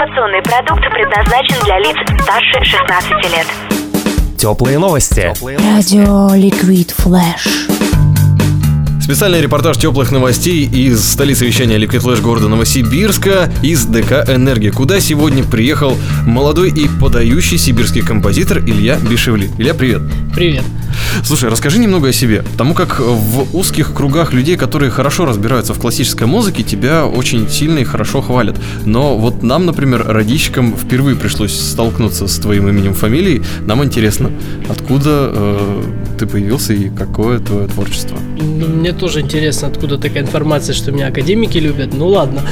Информационный продукт предназначен для лиц старше 16 лет. Теплые новости. Радио Liquid Flash. Специальный репортаж теплых новостей из столицы вещания Liquid Flash города Новосибирска из ДК «Энергия», куда сегодня приехал молодой и подающий сибирский композитор Илья Бешевли. Илья, привет. Привет. Слушай, расскажи немного о себе, потому как в узких кругах людей, которые хорошо разбираются в классической музыке, тебя очень сильно и хорошо хвалят. Но вот нам, например, родичкам впервые пришлось столкнуться с твоим именем, фамилией. Нам интересно, откуда э, ты появился и какое твое творчество? Ну, мне тоже интересно, откуда такая информация, что меня академики любят. Ну ладно.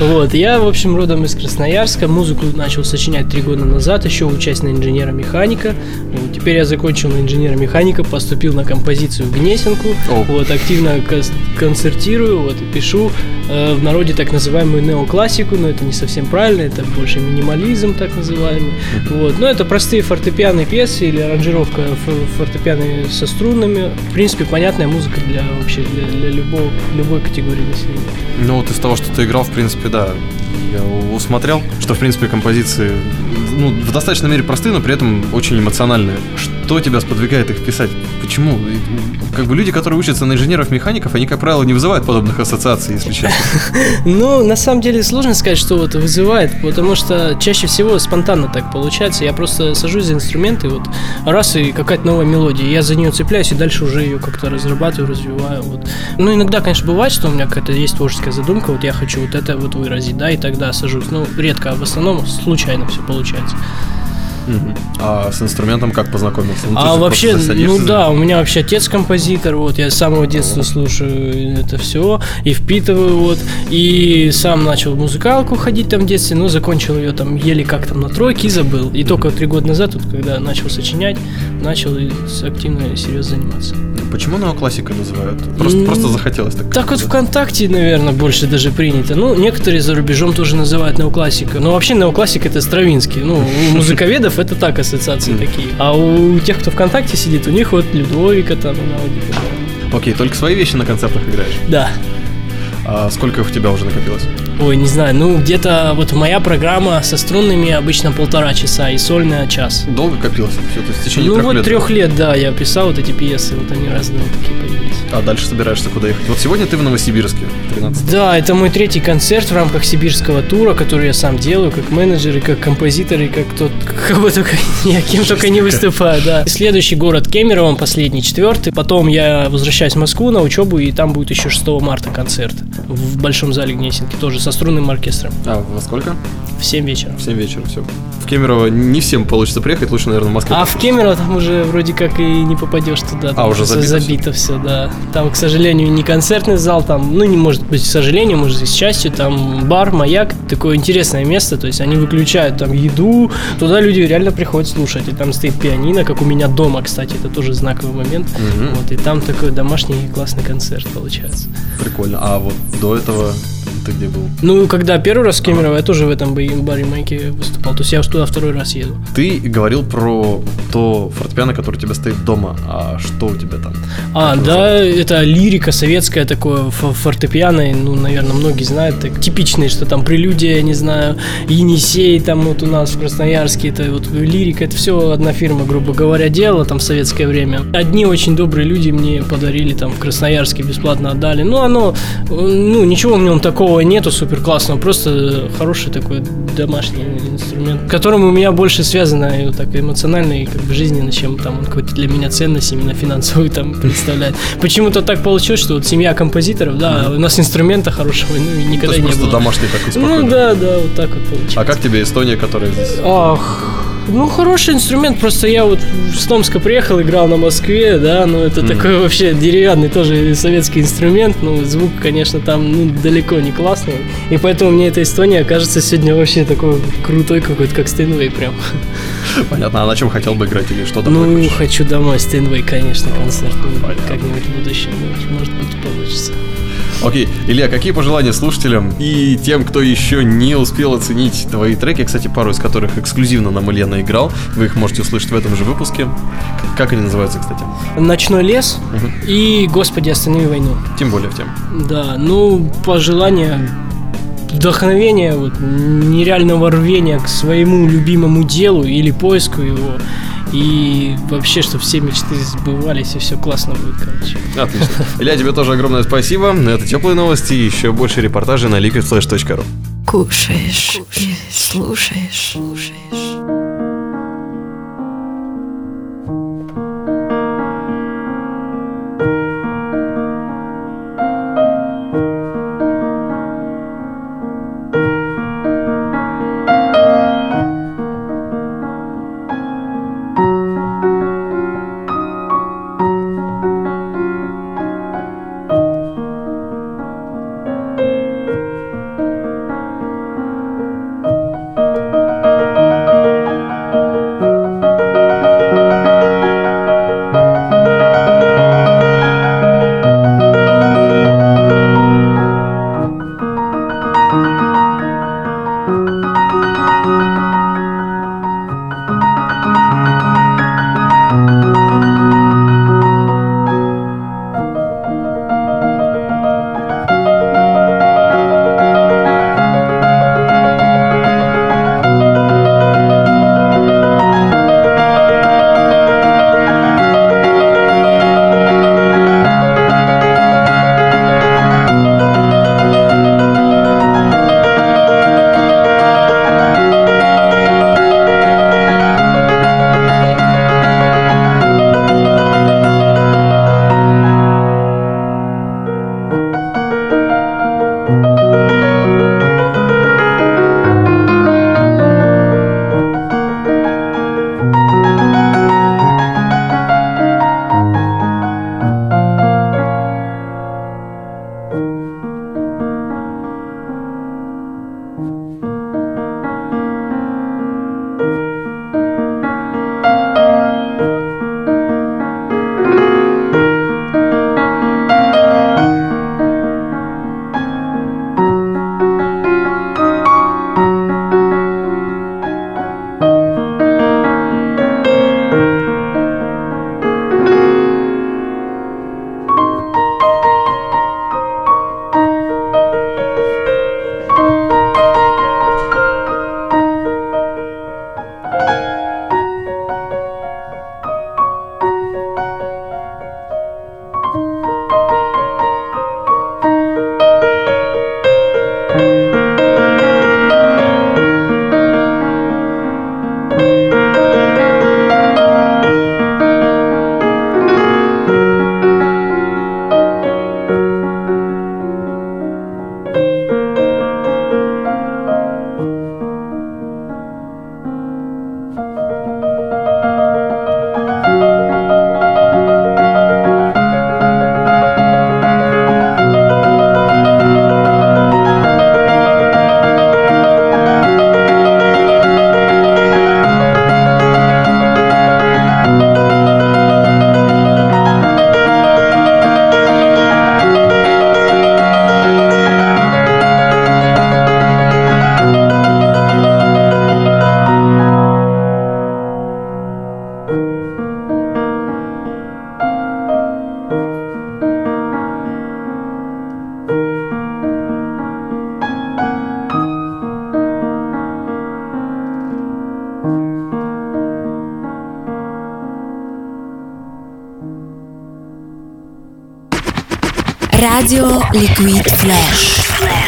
Вот, я, в общем, родом из Красноярска. Музыку начал сочинять три года назад, еще учась на инженера-механика. Теперь я закончил на инженера-механика, поступил на композицию в Гнесинку. Вот, активно концертирую, вот, пишу э, в народе так называемую неоклассику, но это не совсем правильно, это больше минимализм так называемый. Вот, но это простые фортепианные пьесы или аранжировка фортепианы со струнами. В принципе, понятная музыка для вообще для, для любого, любой категории населения. Ну вот из того, что ты играл, в принципе, да, я усмотрел, что, в принципе, композиции ну, в достаточной мере простые, но при этом очень эмоциональные. Что тебя сподвигает их писать? Почему? Как бы люди, которые учатся на инженеров-механиков, они, как правило, не вызывают подобных ассоциаций, если честно. Ну, на самом деле сложно сказать, что вот вызывает, потому что чаще всего спонтанно так получается. Я просто сажусь за инструменты, вот раз и какая-то новая мелодия, я за нее цепляюсь и дальше уже ее как-то разрабатываю, развиваю. Ну, иногда, конечно, бывает, что у меня какая-то есть творческая задумка, вот я хочу вот это вот выразить, да, и тогда сажусь. Ну, редко, а в основном случайно все получается. А с инструментом как познакомился? Ну, а вообще, ну да, у меня вообще отец композитор, вот я с самого детства слушаю это все и впитываю, вот, и сам начал в музыкалку ходить там в детстве, но закончил ее там еле как там на тройке и забыл. И только три года назад, вот, когда начал сочинять, начал активно и серьезно заниматься. Почему неоклассикой называют? Просто, mm, просто захотелось так. Так вот ВКонтакте, наверное, больше даже принято. Ну, некоторые за рубежом тоже называют неоклассика. Но вообще неоклассика это Стравинский. Ну, у музыковедов это так ассоциации такие. А у тех, кто ВКонтакте сидит, у них вот Людовика там, Окей, только свои вещи на концертах играешь? Да. А сколько у тебя уже накопилось? Ой, не знаю, ну где-то вот моя программа со струнными обычно полтора часа и сольная час. Долго копилось все? То есть в течение ну, трех вот лет? трех лет, да, я писал вот эти пьесы, вот они разные такие появились. А дальше собираешься куда ехать? Вот сегодня ты в Новосибирске, 13 Да, это мой третий концерт в рамках сибирского тура, который я сам делаю, как менеджер, и как композитор, и как тот, кого только, я кем только не выступаю, да. Следующий город Кемерово, последний, четвертый. Потом я возвращаюсь в Москву на учебу, и там будет еще 6 марта концерт в Большом зале Гнесинки, тоже со струнным оркестром. А во сколько? В 7 вечера. В 7 вечера, все. В Кемерово не всем получится приехать, лучше, наверное, в Москве. А в Кемерово там уже вроде как и не попадешь туда. А, уже забито, забито все? все, да. Там, к сожалению, не концертный зал, там, ну, не может быть, к сожалению, может быть, с частью, там бар, маяк, такое интересное место, то есть они выключают там еду, туда люди реально приходят слушать, и там стоит пианино, как у меня дома, кстати, это тоже знаковый момент, угу. вот, и там такой домашний классный концерт получается. Прикольно. А вот до этого ты где был? Ну, когда первый раз в Кемерово, я тоже в этом баре Майке выступал. То есть я уж туда второй раз еду. Ты говорил про то фортепиано, которое у тебя стоит дома. А что у тебя там? А, как да, это лирика советская такое, фортепиано, ну, наверное, многие знают, так, типичные, что там прелюдия, я не знаю, Енисей, там вот у нас в Красноярске, это вот лирика, это все одна фирма, грубо говоря, делала там в советское время. Одни очень добрые люди мне подарили там в Красноярске, бесплатно отдали. Ну, оно, ну, ничего в нем такого такого нету супер классного, просто хороший такой домашний инструмент, которым у меня больше связано и вот так эмоционально и как бы жизненно, чем там он какой-то для меня ценность именно финансовую там представляет. Почему-то так получилось, что вот семья композиторов, да, у нас инструмента хорошего ну, никогда не было. просто домашний такой спокойный. Ну да, да, вот так вот получилось. А как тебе Эстония, которая здесь? Ах, ну, хороший инструмент, просто я вот с Томска приехал, играл на Москве, да, ну, это mm. такой вообще деревянный тоже советский инструмент, ну, звук, конечно, там, ну, далеко не классный, и поэтому мне эта Эстония кажется сегодня вообще такой крутой какой-то, как Стейнвей прям. Понятно, а на чем хотел бы играть или что домой Ну, хочешь? хочу домой Стейнвей, конечно, концерт, ну, как-нибудь в будущем, может быть, получится. Окей, Илья, какие пожелания слушателям и тем, кто еще не успел оценить твои треки, кстати, пару из которых эксклюзивно нам Илья наиграл, вы их можете услышать в этом же выпуске. Как они называются, кстати? «Ночной лес» угу. и «Господи, останови войну». Тем более в тем. Да, ну, пожелания вдохновения, вот, нереального рвения к своему любимому делу или поиску его. И вообще, что все мечты сбывались, и все классно будет, короче. Отлично. Илья, тебе тоже огромное спасибо. Это теплые новости и еще больше репортажей на liquidflash.ru. Кушаешь, и слушаешь, слушаешь. Liquid Flash.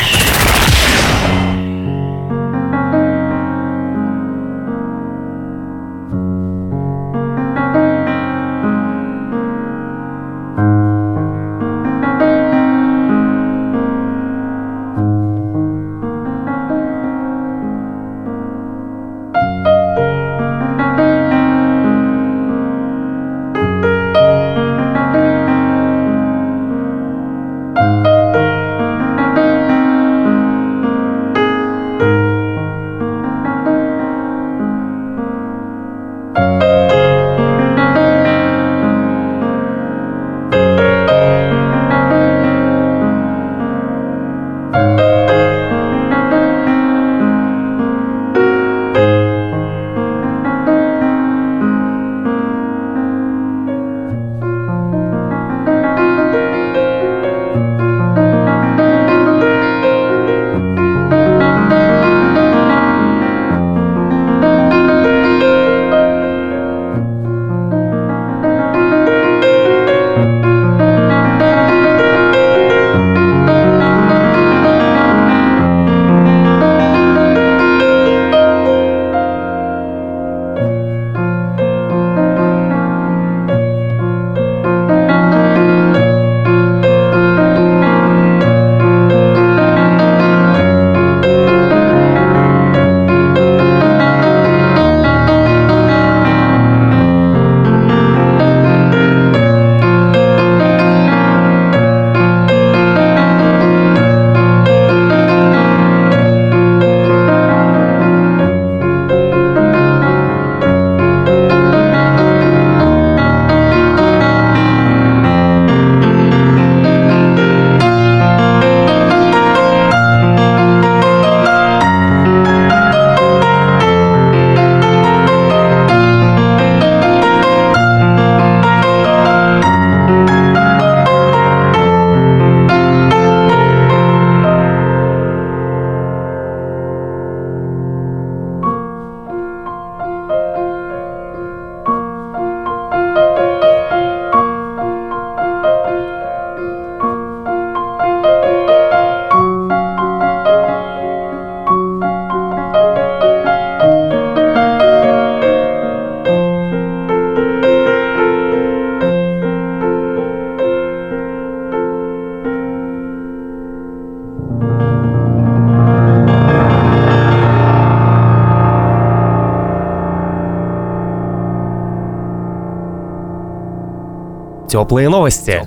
Теплые новости.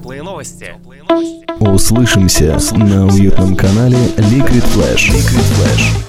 Услышимся на уютном канале Liquid Flash. Liquid Flash.